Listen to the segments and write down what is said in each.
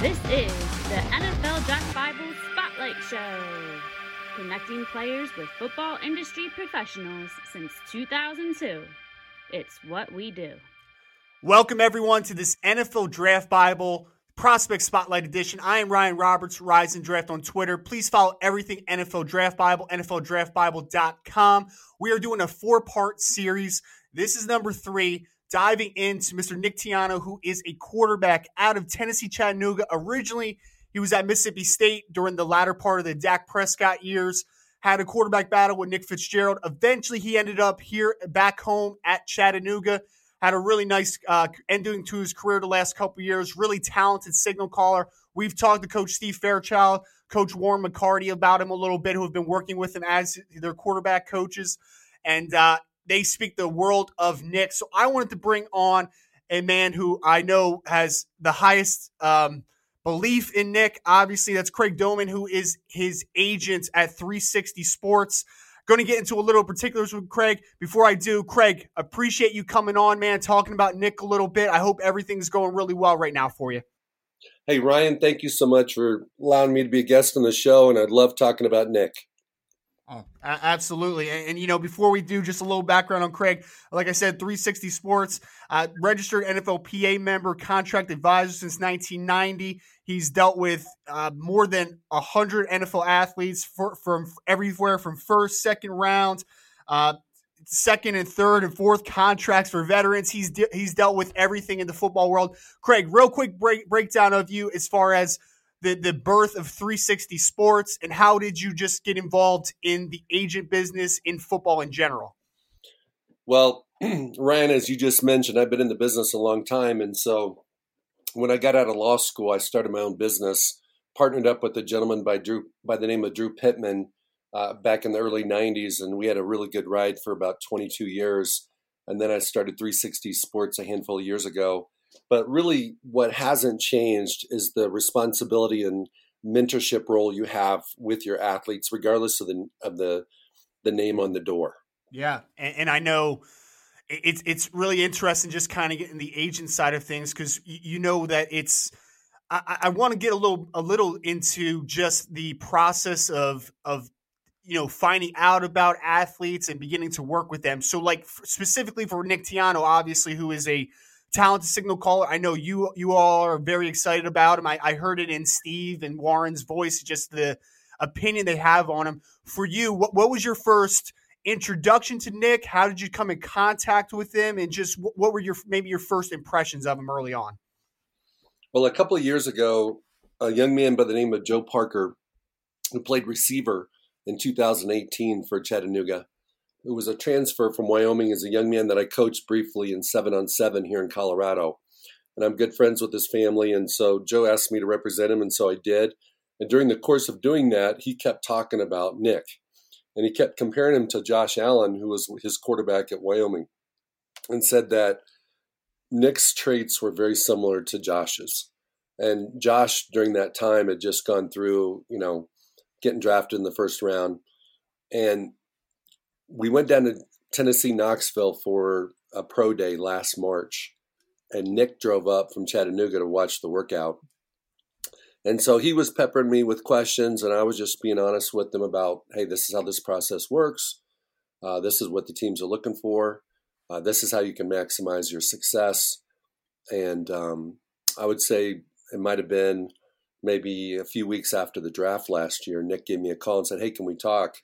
This is the NFL Draft Bible Spotlight Show, connecting players with football industry professionals since 2002. It's what we do. Welcome, everyone, to this NFL Draft Bible Prospect Spotlight Edition. I am Ryan Roberts, Rise and Draft on Twitter. Please follow everything NFL Draft Bible, NFLDraftBible.com. We are doing a four part series. This is number three, diving into Mr. Nick Tiano, who is a quarterback out of Tennessee, Chattanooga. Originally, he was at Mississippi State during the latter part of the Dak Prescott years. Had a quarterback battle with Nick Fitzgerald. Eventually, he ended up here back home at Chattanooga had a really nice uh, ending to his career the last couple years. Really talented signal caller. We've talked to Coach Steve Fairchild, Coach Warren McCarty about him a little bit, who have been working with him as their quarterback coaches, and uh, they speak the world of Nick. So I wanted to bring on a man who I know has the highest um, belief in Nick. Obviously, that's Craig Domann, who is his agent at 360 Sports. Going to get into a little particulars with Craig. Before I do, Craig, appreciate you coming on, man, talking about Nick a little bit. I hope everything's going really well right now for you. Hey, Ryan, thank you so much for allowing me to be a guest on the show, and I'd love talking about Nick. Oh, absolutely. And, and, you know, before we do, just a little background on Craig. Like I said, 360 Sports, uh, registered NFLPA member, contract advisor since 1990. He's dealt with uh, more than 100 NFL athletes for, from everywhere from first, second round, uh, second and third and fourth contracts for veterans. He's de- he's dealt with everything in the football world. Craig, real quick break, breakdown of you as far as – the, the birth of 360 Sports, and how did you just get involved in the agent business in football in general? Well, Ryan, as you just mentioned, I've been in the business a long time. And so when I got out of law school, I started my own business, partnered up with a gentleman by Drew by the name of Drew Pittman uh, back in the early 90s. And we had a really good ride for about 22 years. And then I started 360 Sports a handful of years ago. But really, what hasn't changed is the responsibility and mentorship role you have with your athletes, regardless of the of the the name on the door. Yeah, and, and I know it's it's really interesting just kind of getting the agent side of things because you know that it's. I, I want to get a little a little into just the process of of you know finding out about athletes and beginning to work with them. So, like specifically for Nick Tiano, obviously, who is a talented signal caller. I know you you all are very excited about him. I, I heard it in Steve and Warren's voice, just the opinion they have on him. For you, what, what was your first introduction to Nick? How did you come in contact with him, and just what were your maybe your first impressions of him early on? Well, a couple of years ago, a young man by the name of Joe Parker, who played receiver in 2018 for Chattanooga, who was a transfer from Wyoming, as a young man that I coached briefly in seven on seven here in Colorado. And I'm good friends with his family. And so Joe asked me to represent him, and so I did. And during the course of doing that, he kept talking about Nick. And he kept comparing him to Josh Allen, who was his quarterback at Wyoming, and said that Nick's traits were very similar to Josh's. And Josh, during that time, had just gone through, you know, getting drafted in the first round. And we went down to Tennessee, Knoxville for a pro day last March, and Nick drove up from Chattanooga to watch the workout. And so he was peppering me with questions, and I was just being honest with them about, hey, this is how this process works. Uh, this is what the teams are looking for. Uh, this is how you can maximize your success. And um, I would say it might have been maybe a few weeks after the draft last year. Nick gave me a call and said, hey, can we talk?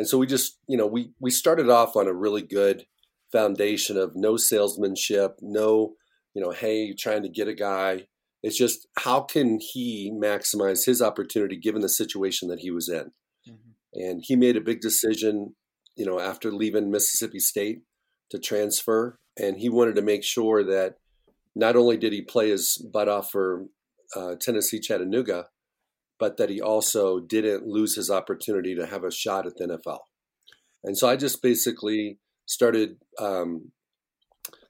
And so we just, you know, we we started off on a really good foundation of no salesmanship, no, you know, hey, trying to get a guy. It's just how can he maximize his opportunity given the situation that he was in? Mm-hmm. And he made a big decision, you know, after leaving Mississippi State to transfer, and he wanted to make sure that not only did he play his butt off for uh, Tennessee Chattanooga, but that he also didn't lose his opportunity to have a shot at the NFL. And so I just basically started um,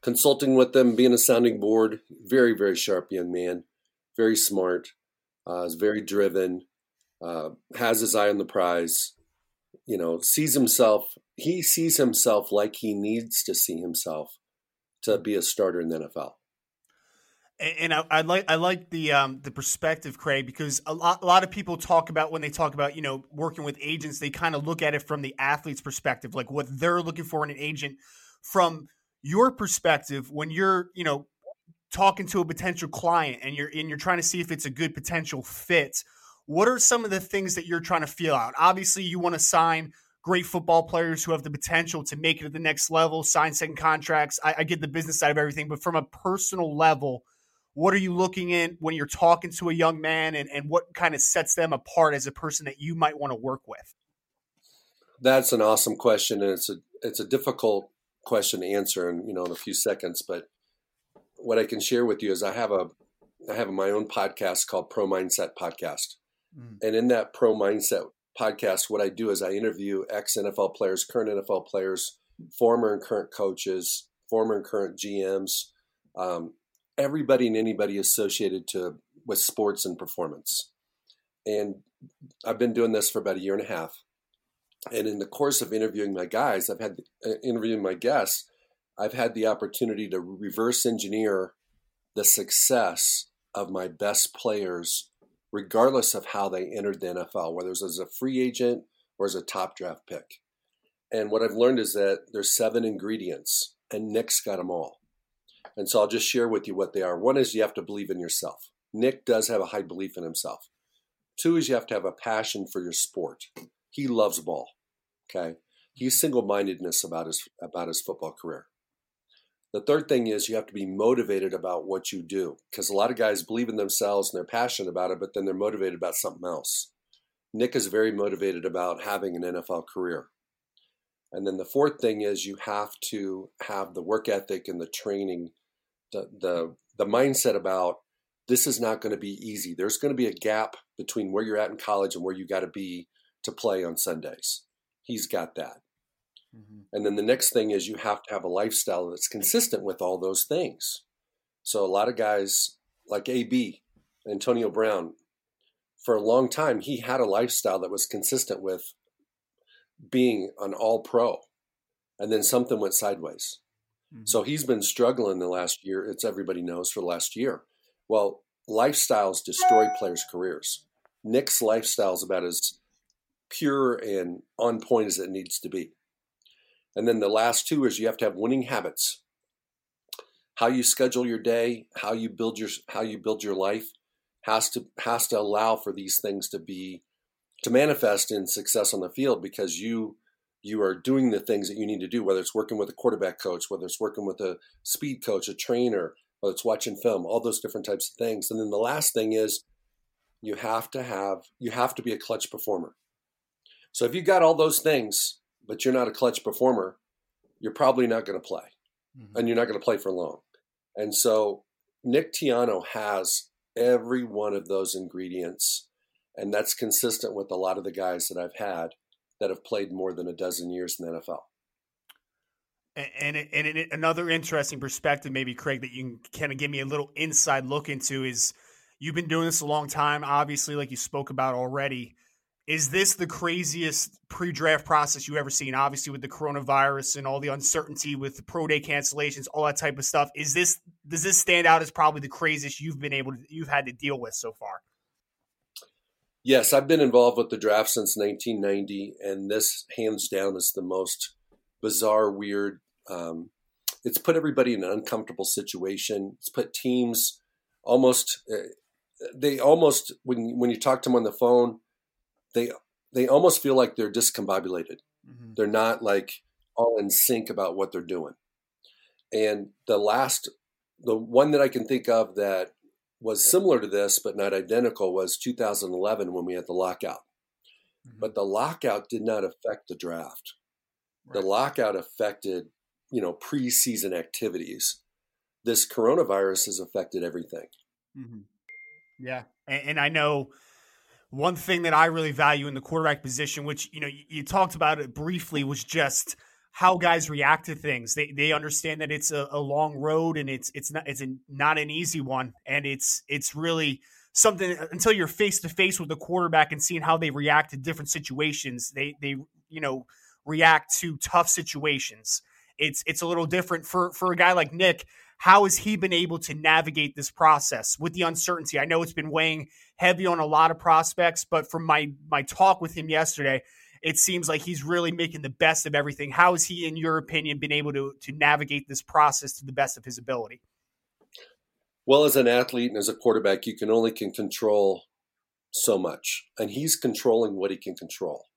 consulting with them, being a sounding board. Very, very sharp young man, very smart, uh, is very driven, uh, has his eye on the prize. You know, sees himself. He sees himself like he needs to see himself to be a starter in the NFL. And I, I, like I like the um, the perspective, Craig, because a lot a lot of people talk about when they talk about you know working with agents, they kind of look at it from the athlete's perspective, like what they're looking for in an agent. From your perspective, when you're you know talking to a potential client and you're and you're trying to see if it's a good potential fit, what are some of the things that you're trying to feel out? Obviously, you want to sign great football players who have the potential to make it at the next level, sign second contracts. I, I, get the business side of everything, but from a personal level, what are you looking in when you're talking to a young man and, and what kind of sets them apart as a person that you might want to work with? That's an awesome question. And it's a, it's a difficult question to answer in, you know, in a few seconds, but what I can share with you is I have a, I have my own podcast called Pro Mindset Podcast. Mm. And in that Pro Mindset podcast, what I do is I interview ex NFL players, current NFL players, former and current coaches, former and current GMs, um, everybody and anybody associated to with sports and performance. And I've been doing this for about a year and a half. And in the course of interviewing my guys, I've had uh, interviewing my guests, I've had the opportunity to reverse engineer the success of my best players regardless of how they entered the NFL, whether it was as a free agent or as a top draft pick. And what I've learned is that there's seven ingredients, and Nick's got them all. And so I'll just share with you what they are. One is you have to believe in yourself. Nick does have a high belief in himself. Two is you have to have a passion for your sport. He loves ball. Okay. He's single mindedness about his about his football career. The third thing is you have to be motivated about what you do because a lot of guys believe in themselves and they're passionate about it, but then they're motivated about something else. Nick is very motivated about having an NFL career. And then the fourth thing is you have to have the work ethic and the training, the the the mindset about this is not going to be easy. There's going to be a gap between where you're at in college and where you got to be to play on Sundays. He's got that. Mm-hmm. And then the next thing is you have to have a lifestyle that's consistent with all those things. So a lot of guys like AB, Antonio Brown, for a long time, he had a lifestyle that was consistent with being an all pro. And then something went sideways. Mm-hmm. So he's been struggling the last year. It's everybody knows for the last year. Well, lifestyles destroy players' careers. Nick's lifestyle is about as pure and on point as it needs to be. And then the last two is you have to have winning habits. How you schedule your day, how you build your how you build your life has to has to allow for these things to be to manifest in success on the field because you you are doing the things that you need to do whether it's working with a quarterback coach whether it's working with a speed coach a trainer whether it's watching film all those different types of things and then the last thing is you have to have you have to be a clutch performer so if you've got all those things but you're not a clutch performer, you're probably not going to play, mm-hmm. and you're not going to play for long. And so Nick Tiano has every one of those ingredients, and that's consistent with a lot of the guys that I've had that have played more than a dozen years in the NFL. And, and, and another interesting perspective, maybe Craig, that you can kind of give me a little inside look into is you've been doing this a long time. Obviously, like you spoke about already, is this the craziest pre-draft process you've ever seen? Obviously, with the coronavirus and all the uncertainty with the pro day cancellations, all that type of stuff. Is this does this stand out as probably the craziest you've been able to you've had to deal with so far? Yes, I've been involved with the draft since 1990, and this hands down is the most bizarre, weird. Um, it's put everybody in an uncomfortable situation. It's put teams almost. Uh, they almost when when you talk to them on the phone they they almost feel like they're discombobulated. Mm-hmm. They're not like all in sync about what they're doing. And the last, the one that I can think of that was similar to this but not identical was 2011 when we had the lockout. Mm-hmm. But the lockout did not affect the draft. Right. The lockout affected, you know, preseason activities. This coronavirus has affected everything. Mm-hmm. Yeah, and, and I know one thing that I really value in the quarterback position, which you know you, you, talked about it briefly, was just how guys react to things. They they understand that it's a, a long road and it's it's not it's a, not an easy one, and it's it's really something uh, until you're face to face with the quarterback and seeing how they react to different situations. They they you know react to tough situations. It's it's a little different for for a guy like Nick how has he been able to navigate this process with the uncertainty? I know it's been weighing heavy on a lot of prospects, but from my my talk with him yesterday, it seems like he's really making the best of everything. How has he, in your opinion, been able to to navigate this process to the best of his ability? Well, as an athlete and as a quarterback, you can only can control so much, and he's controlling what he can control.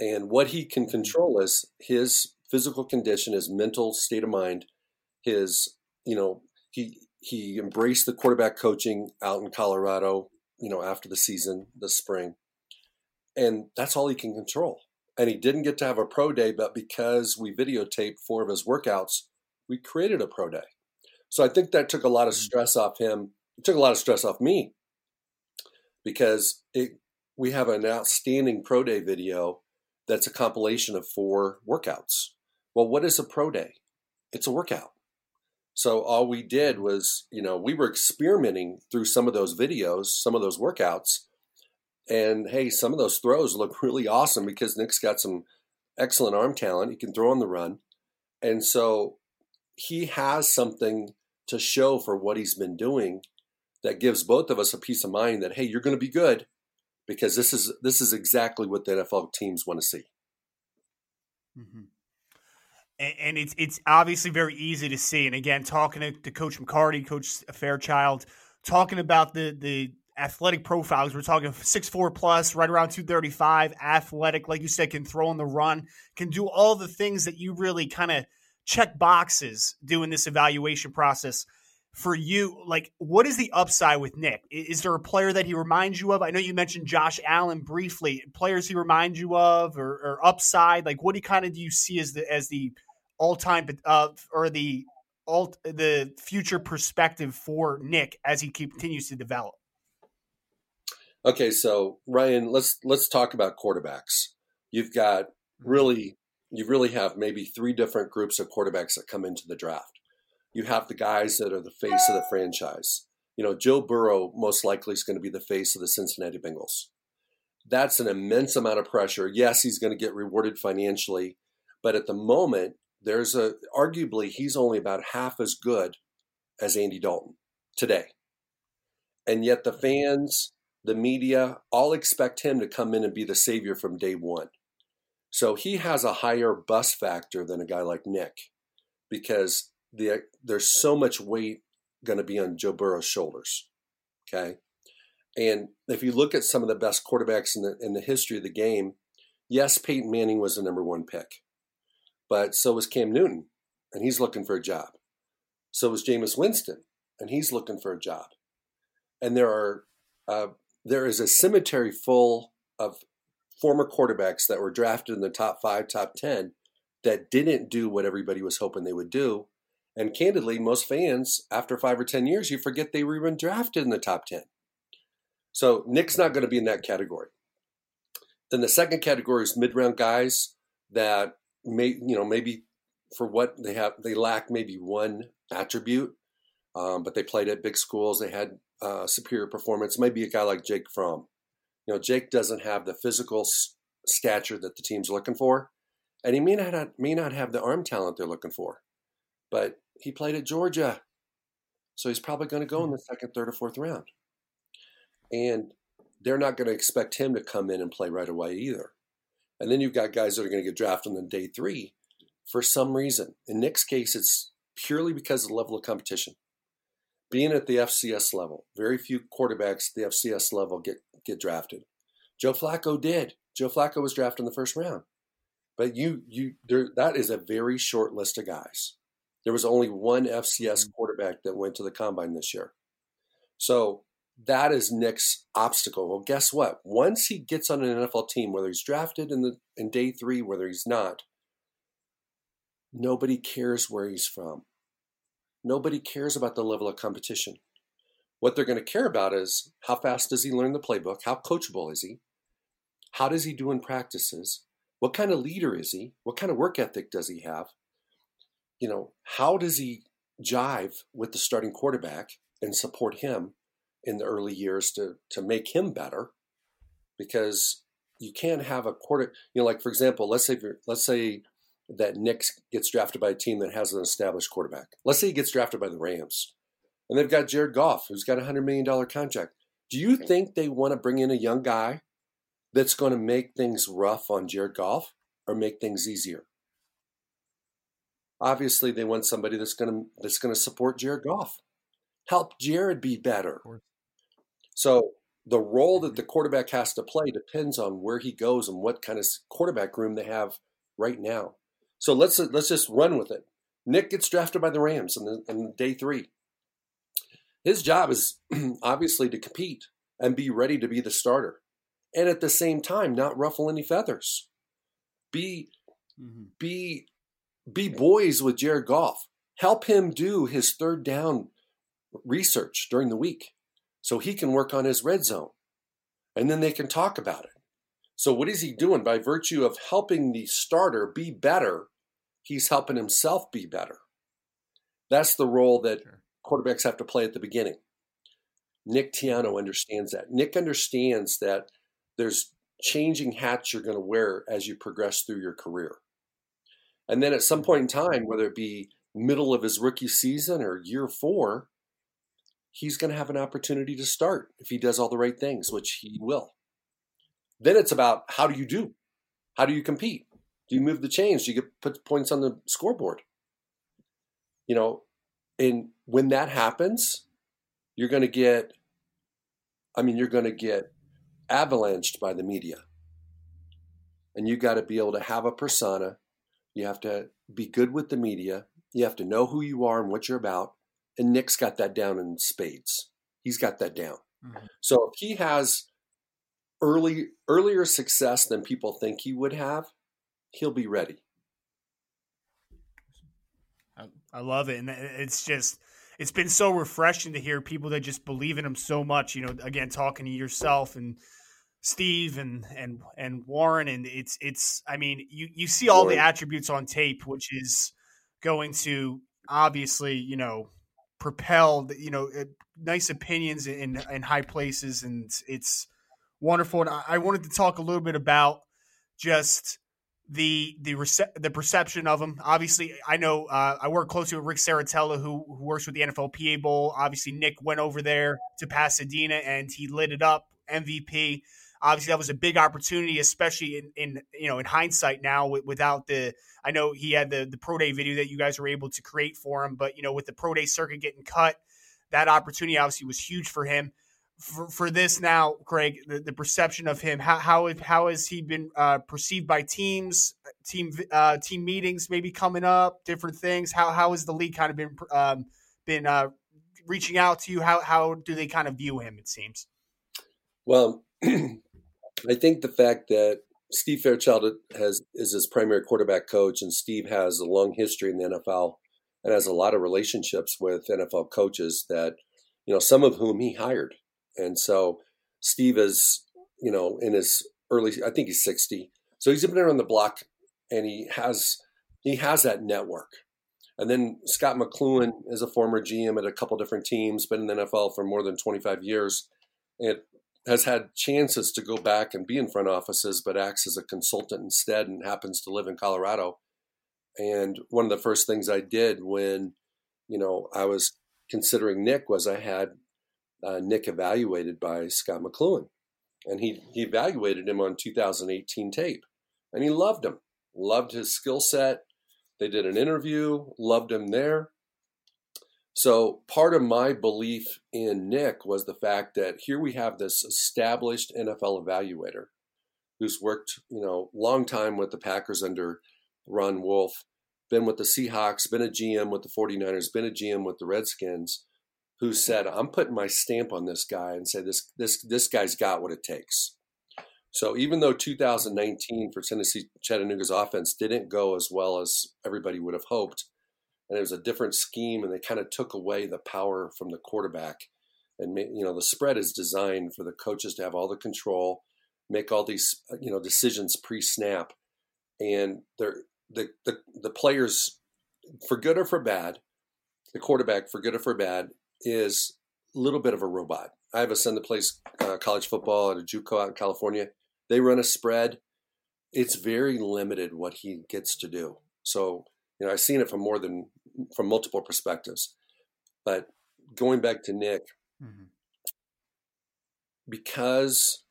And what he can mm-hmm. control is his physical condition, his mental state of mind, his you know he he embraced the quarterback coaching out in Colorado, you know, after the season this spring and that's all he can control. And he didn't get to have a pro day, but because we videotaped four of his workouts, we created a pro day. So I think that took a lot of mm. stress off him. It took a lot of stress off me because it, we have an outstanding pro day video that's a compilation of four workouts. Well, what is a pro day? It's a workout. So all we did was, you know, we were experimenting through some of those videos, some of those workouts, and hey, some of those throws look really awesome because Nick's got some excellent arm talent. He can throw on the run. And so he has something to show for what he's been doing that gives both of us a peace of mind that hey, you're going to be good because this is this is exactly what the NFL teams want to see. Mm-hmm. And, and, it's it's obviously very easy to see. And again, talking to, to Coach McCarty, Coach Fairchild, talking about the the athletic profiles. We're talking six four plus, right around 235, athletic, like you said, can throw in the run, can do all the things that you really kind of check boxes doing this evaluation process. For you, like, what is the upside with Nick? Is there a player that he reminds you of? I know you mentioned Josh Allen briefly. Players he reminds you of, or, or upside? Like, what do you kind of do you see as the as the all time uh, or the alt the future perspective for Nick as he continues to develop? Okay, so Ryan, let's let's talk about quarterbacks. You've got mm-hmm. really you really have maybe three different groups of quarterbacks that come into the draft. You have the guys that are the face of the franchise. You know, Joe Burrow most likely is going to be the face of the Cincinnati Bengals. That's an immense amount of pressure. Yes, he's going to get rewarded financially, but at the moment, there's a arguably he's only about half as good as Andy Dalton today. And yet the fans the media all expect him to come in and be the savior from day one. So he has a higher bus factor than a guy like Nick because the, there's so much weight going to be on Joe Burrow's shoulders. Okay. And if you look at some of the best quarterbacks in the, in the history of the game, yes, Peyton Manning was the number one pick, but so was Cam Newton, and he's looking for a job. So was Jameis Winston, and he's looking for a job. And there are uh, there is a cemetery full of former quarterbacks that were drafted in the top five, top 10 that didn't do what everybody was hoping they would do. And candidly, most fans, after five or 10 years, you forget they were even drafted in the top 10. So Nick's not going to be in that category. Then the second category is mid-round guys that may, you know, maybe for what they have, they lack maybe one attribute, um, but they played at big schools. They had uh, superior performance. Maybe a guy like Jake Fromm. You know, Jake doesn't have the physical stature that the team's looking for, and he may not may not have the arm talent they're looking for. But he played at Georgia, so he's probably going to go in the second, third, or fourth round. And they're not going to expect him to come in and play right away either. And then you've got guys that are going to get drafted on day three for some reason. In Nick's case, it's purely because of the level of competition being at the FCS level, very few quarterbacks at the FCS level get, get drafted. Joe Flacco did. Joe Flacco was drafted in the first round. But you you there that is a very short list of guys. There was only one FCS mm-hmm. quarterback that went to the combine this year. So that is Nick's obstacle. Well, guess what? Once he gets on an NFL team, whether he's drafted in the in day three, whether he's not, nobody cares where he's from. Nobody cares about the level of competition. What they're going to care about is how fast does he learn the playbook? How coachable is he? How does he do in practices? What kind of leader is he? What kind of work ethic does he have? You know, how does he jive with the starting quarterback and support him in the early years to to make him better? Because you can't have a quarter, you know, like for example, let's say let's say that Nick gets drafted by a team that has an established quarterback. Let's say he gets drafted by the Rams, and they've got Jared Goff, who's got a $100 million contract. Do you think they want to bring in a young guy that's going to make things rough on Jared Goff or make things easier? Obviously, they want somebody that's going to that's going to support Jared Goff, help Jared be better. So the role that the quarterback has to play depends on where he goes and what kind of quarterback room they have right now. So let's let's just run with it. Nick gets drafted by the Rams in, the, in day three. His job is obviously to compete and be ready to be the starter, and at the same time not ruffle any feathers. Be mm-hmm. be be boys with Jared Goff. Help him do his third down research during the week so he can work on his red zone. And then they can talk about it. So, what is he doing? By virtue of helping the starter be better, he's helping himself be better. That's the role that quarterbacks have to play at the beginning. Nick Tiano understands that. Nick understands that there's changing hats you're going to wear as you progress through your career. And then at some mm-hmm. point in time, whether it be middle of his rookie season or year four, he's going to have an opportunity to start if he does all the right things, which he will. Then it's about how do you do? How do you compete? Do you move the chains? Do you get put points on the scoreboard? You know, and when that happens, you're going to get, I mean, you're going to get avalanched by the media. And you got to be able to have a persona. You have to be good with the media. You have to know who you are and what you're about. And Nick's got that down in spades. He's got that down. Mm-hmm. So if he has early earlier success than people think he would have, he'll be ready. I love it, and it's just it's been so refreshing to hear people that just believe in him so much. You know, again, talking to yourself and Steve and and and Warren, and it's it's. I mean, you you see all Warren. the attributes on tape, which is going to obviously, you know, propel you know uh, nice opinions in in high places, and it's wonderful. And I wanted to talk a little bit about just the the rece- the perception of him. Obviously, I know uh, I work closely with Rick Saratella, who, who works with the NFLPA Bowl. Obviously, Nick went over there to Pasadena and he lit it up. MVP. Obviously, that was a big opportunity, especially in, in you know in hindsight now. without the, I know he had the the pro day video that you guys were able to create for him, but you know with the pro day circuit getting cut, that opportunity obviously was huge for him for, for this now, Craig, the, the perception of him, how how, how has he been uh, perceived by teams, team uh, team meetings, maybe coming up, different things? How how has the league kind of been um, been uh, reaching out to you? How how do they kind of view him? It seems. Well, I think the fact that Steve Fairchild has is his primary quarterback coach, and Steve has a long history in the NFL and has a lot of relationships with NFL coaches that you know some of whom he hired and so Steve is, you know, in his early, I think he's 60. So he's been around the block and he has, he has that network. And then Scott McCloughan is a former GM at a couple different teams, been in the NFL for more than 25 years, and has had chances to go back and be in front offices, but acts as a consultant instead and happens to live in Colorado. And one of the first things I did when, you know, I was considering Nick was I had uh, Nick evaluated by Scott McCloughan. And he, he evaluated him on 2018 tape. And he loved him, loved his skill set. They did an interview, loved him there. So part of my belief in Nick was the fact that here we have this established NFL evaluator who's worked, you know, long time with the Packers under Ron Wolf, been with the Seahawks, been a GM with the 49ers, been a GM with the Redskins, who said, "I'm putting my stamp on this guy and say this this this guy's got what it takes." So even though 2019 for Tennessee Chattanooga's offense didn't go as well as everybody would have hoped, and it was a different scheme, and they kind of took away the power from the quarterback, and you know the spread is designed for the coaches to have all the control, make all these uh, you know decisions pre-snap, and they're the the the players, for good or for bad, the quarterback for good or for bad is a little bit of a robot. I have a son that plays uh, college football at a JUCO out in California. They run a spread. It's very limited what he gets to do. So, you know, I've seen it from more than from multiple perspectives. But going back to Nick, mm-hmm. because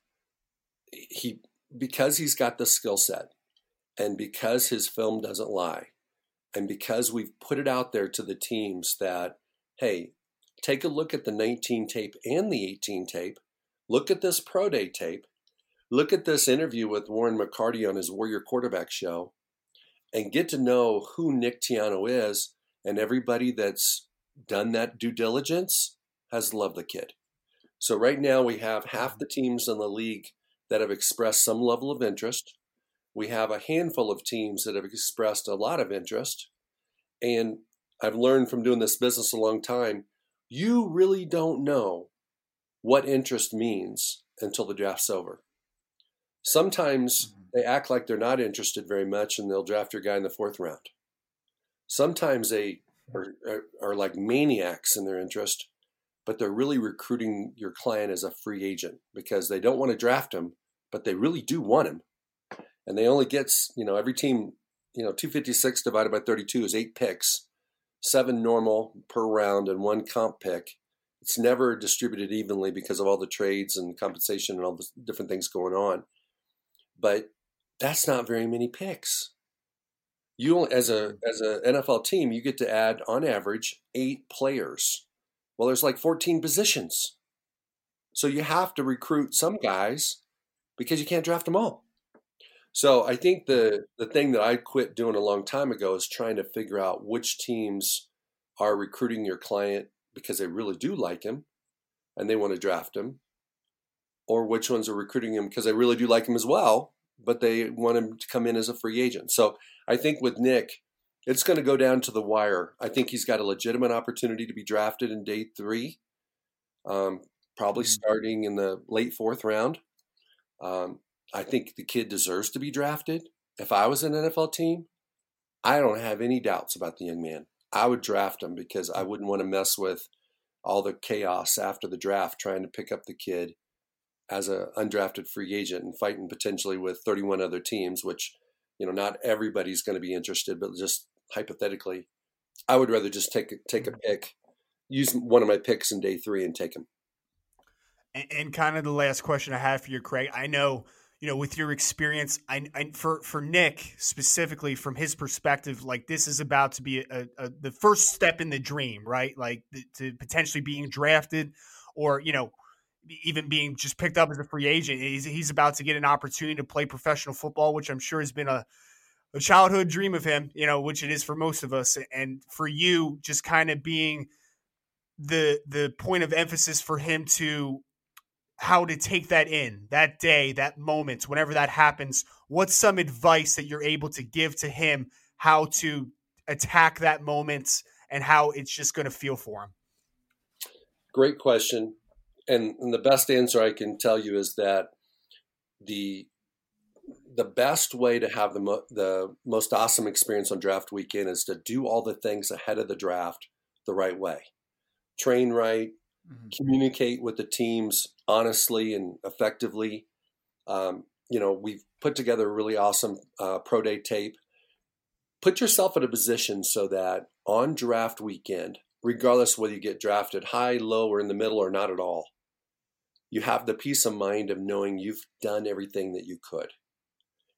he because he's got the skill set and because his film doesn't lie and because we've put it out there to the teams that hey take a look at the 19 tape and the 18 tape look at this pro day tape look at this interview with warren mccarty on his warrior quarterback show and get to know who nick tiano is and everybody that's done that due diligence has loved the kid so right now we have half the teams in the league that have expressed some level of interest. We have a handful of teams that have expressed a lot of interest. And I've learned from doing this business a long time, you really don't know what interest means until the draft's over. Sometimes mm-hmm. they act like they're not interested very much and they'll draft your guy in the fourth round. Sometimes they are, are, are like maniacs in their interest but they're really recruiting your client as a free agent because they don't want to draft him, but they really do want him. And they only gets, you know, every team, you know, 256 divided by 32 is eight picks, seven normal per round, and one comp pick. It's never distributed evenly because of all the trades and compensation and all the different things going on. But that's not very many picks. You as a hmm. as an NFL team, you get to add on average eight players well, there's like 14 positions. So you have to recruit some guys because you can't draft them all. So I think the the thing that I quit doing a long time ago is trying to figure out which teams are recruiting your client because they really do like him and they want to draft him, or which ones are recruiting him because they really do like him as well, but they want him to come in as a free agent. So I think with Nick, it's going to go down to the wire. I think he's got a legitimate opportunity to be drafted in day three, um, probably mm-hmm. starting in the late fourth round. Um, I think the kid deserves to be drafted. If I was an NFL team, I don't have any doubts about the young man. I would draft him because I wouldn't want to mess with all the chaos after the draft trying to pick up the kid as an undrafted free agent and fighting potentially with 31 other teams, which you know not everybody's going to be interested, but just hypothetically, I would rather just take take a mm-hmm. pick, use one of my picks in day three, and take him. And, and kind of the last question I have for you, Craig. I know you know with your experience, I, I for for Nick specifically from his perspective, like this is about to be a, a, the first step in the dream, right? Like to potentially being drafted, or you know even being just picked up as a free agent. He's, he's about to get an opportunity to play professional football, which I'm sure has been a a childhood dream of him, you know, which it is for most of us, and for you, just kind of being the the point of emphasis for him to how to take that in that day, that moment, whenever that happens. What's some advice that you're able to give to him how to attack that moment and how it's just going to feel for him? Great question. And, and the best answer I can tell you is that the the best way to have the mo- the most awesome experience on draft weekend is to do all the things ahead of the draft the right way. Train right, mm-hmm. communicate with the teams honestly and effectively. Um, you know, we've put together a really awesome uh, pro day tape. Put yourself in a position so that on draft weekend, regardless whether you get drafted high, low, or in the middle, or not at all, you have the peace of mind of knowing you've done everything that you could.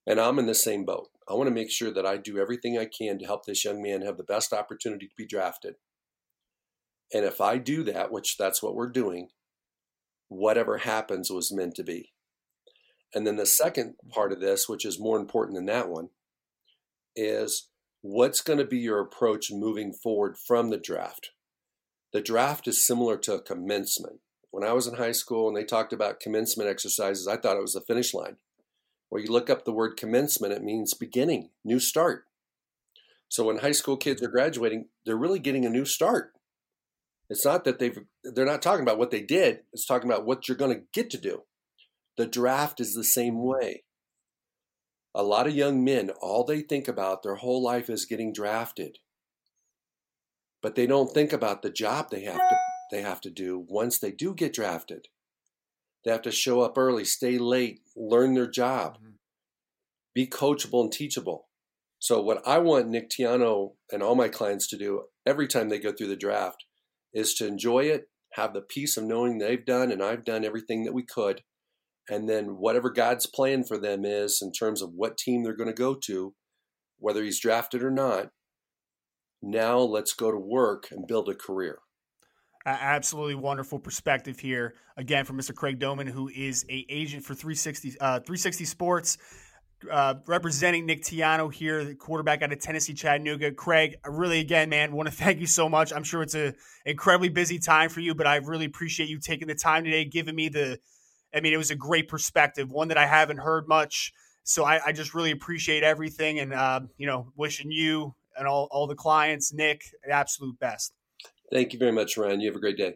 And I'm in the same boat. I want to make sure that I do everything I can to help this young man have the best opportunity to be drafted. And if I do that, which that's what we're doing, whatever happens was meant to be. And then the second part of this, which is more important than that one, is what's going to be your approach moving forward from the draft? The draft is similar to a commencement. When I was in high school and they talked about commencement exercises, I thought it was a finish line. Well, you look up the word commencement, it means beginning, new start. So when high school kids are graduating, they're really getting a new start. It's not that they've they're not talking about what they did, it's talking about what you're going to get to do. The draft is the same way. A lot of young men, all they think about their whole life is getting drafted. But they don't think about the job they have to they have to do once they do get drafted. They have to show up early, stay late, learn their job, mm-hmm. be coachable and teachable. So, what I want Nick Tiano and all my clients to do every time they go through the draft is to enjoy it, have the peace of knowing they've done and I've done everything that we could. And then, whatever God's plan for them is in terms of what team they're going to go to, whether he's drafted or not, now let's go to work and build a career. absolutely wonderful perspective here again from Mr. Craig Domann, who is a agent for 360 uh, 360 Sports uh, representing Nick Tiano here, the quarterback out of Tennessee Chattanooga. Craig, I really again, man, want to thank you so much. I'm sure it's a incredibly busy time for you, but I really appreciate you taking the time today, giving me the. I mean, it was a great perspective, one that I haven't heard much. So I, I just really appreciate everything, and uh, you know, wishing you and all all the clients, Nick, the absolute best. Thank you very much, Ryan. You have a great day.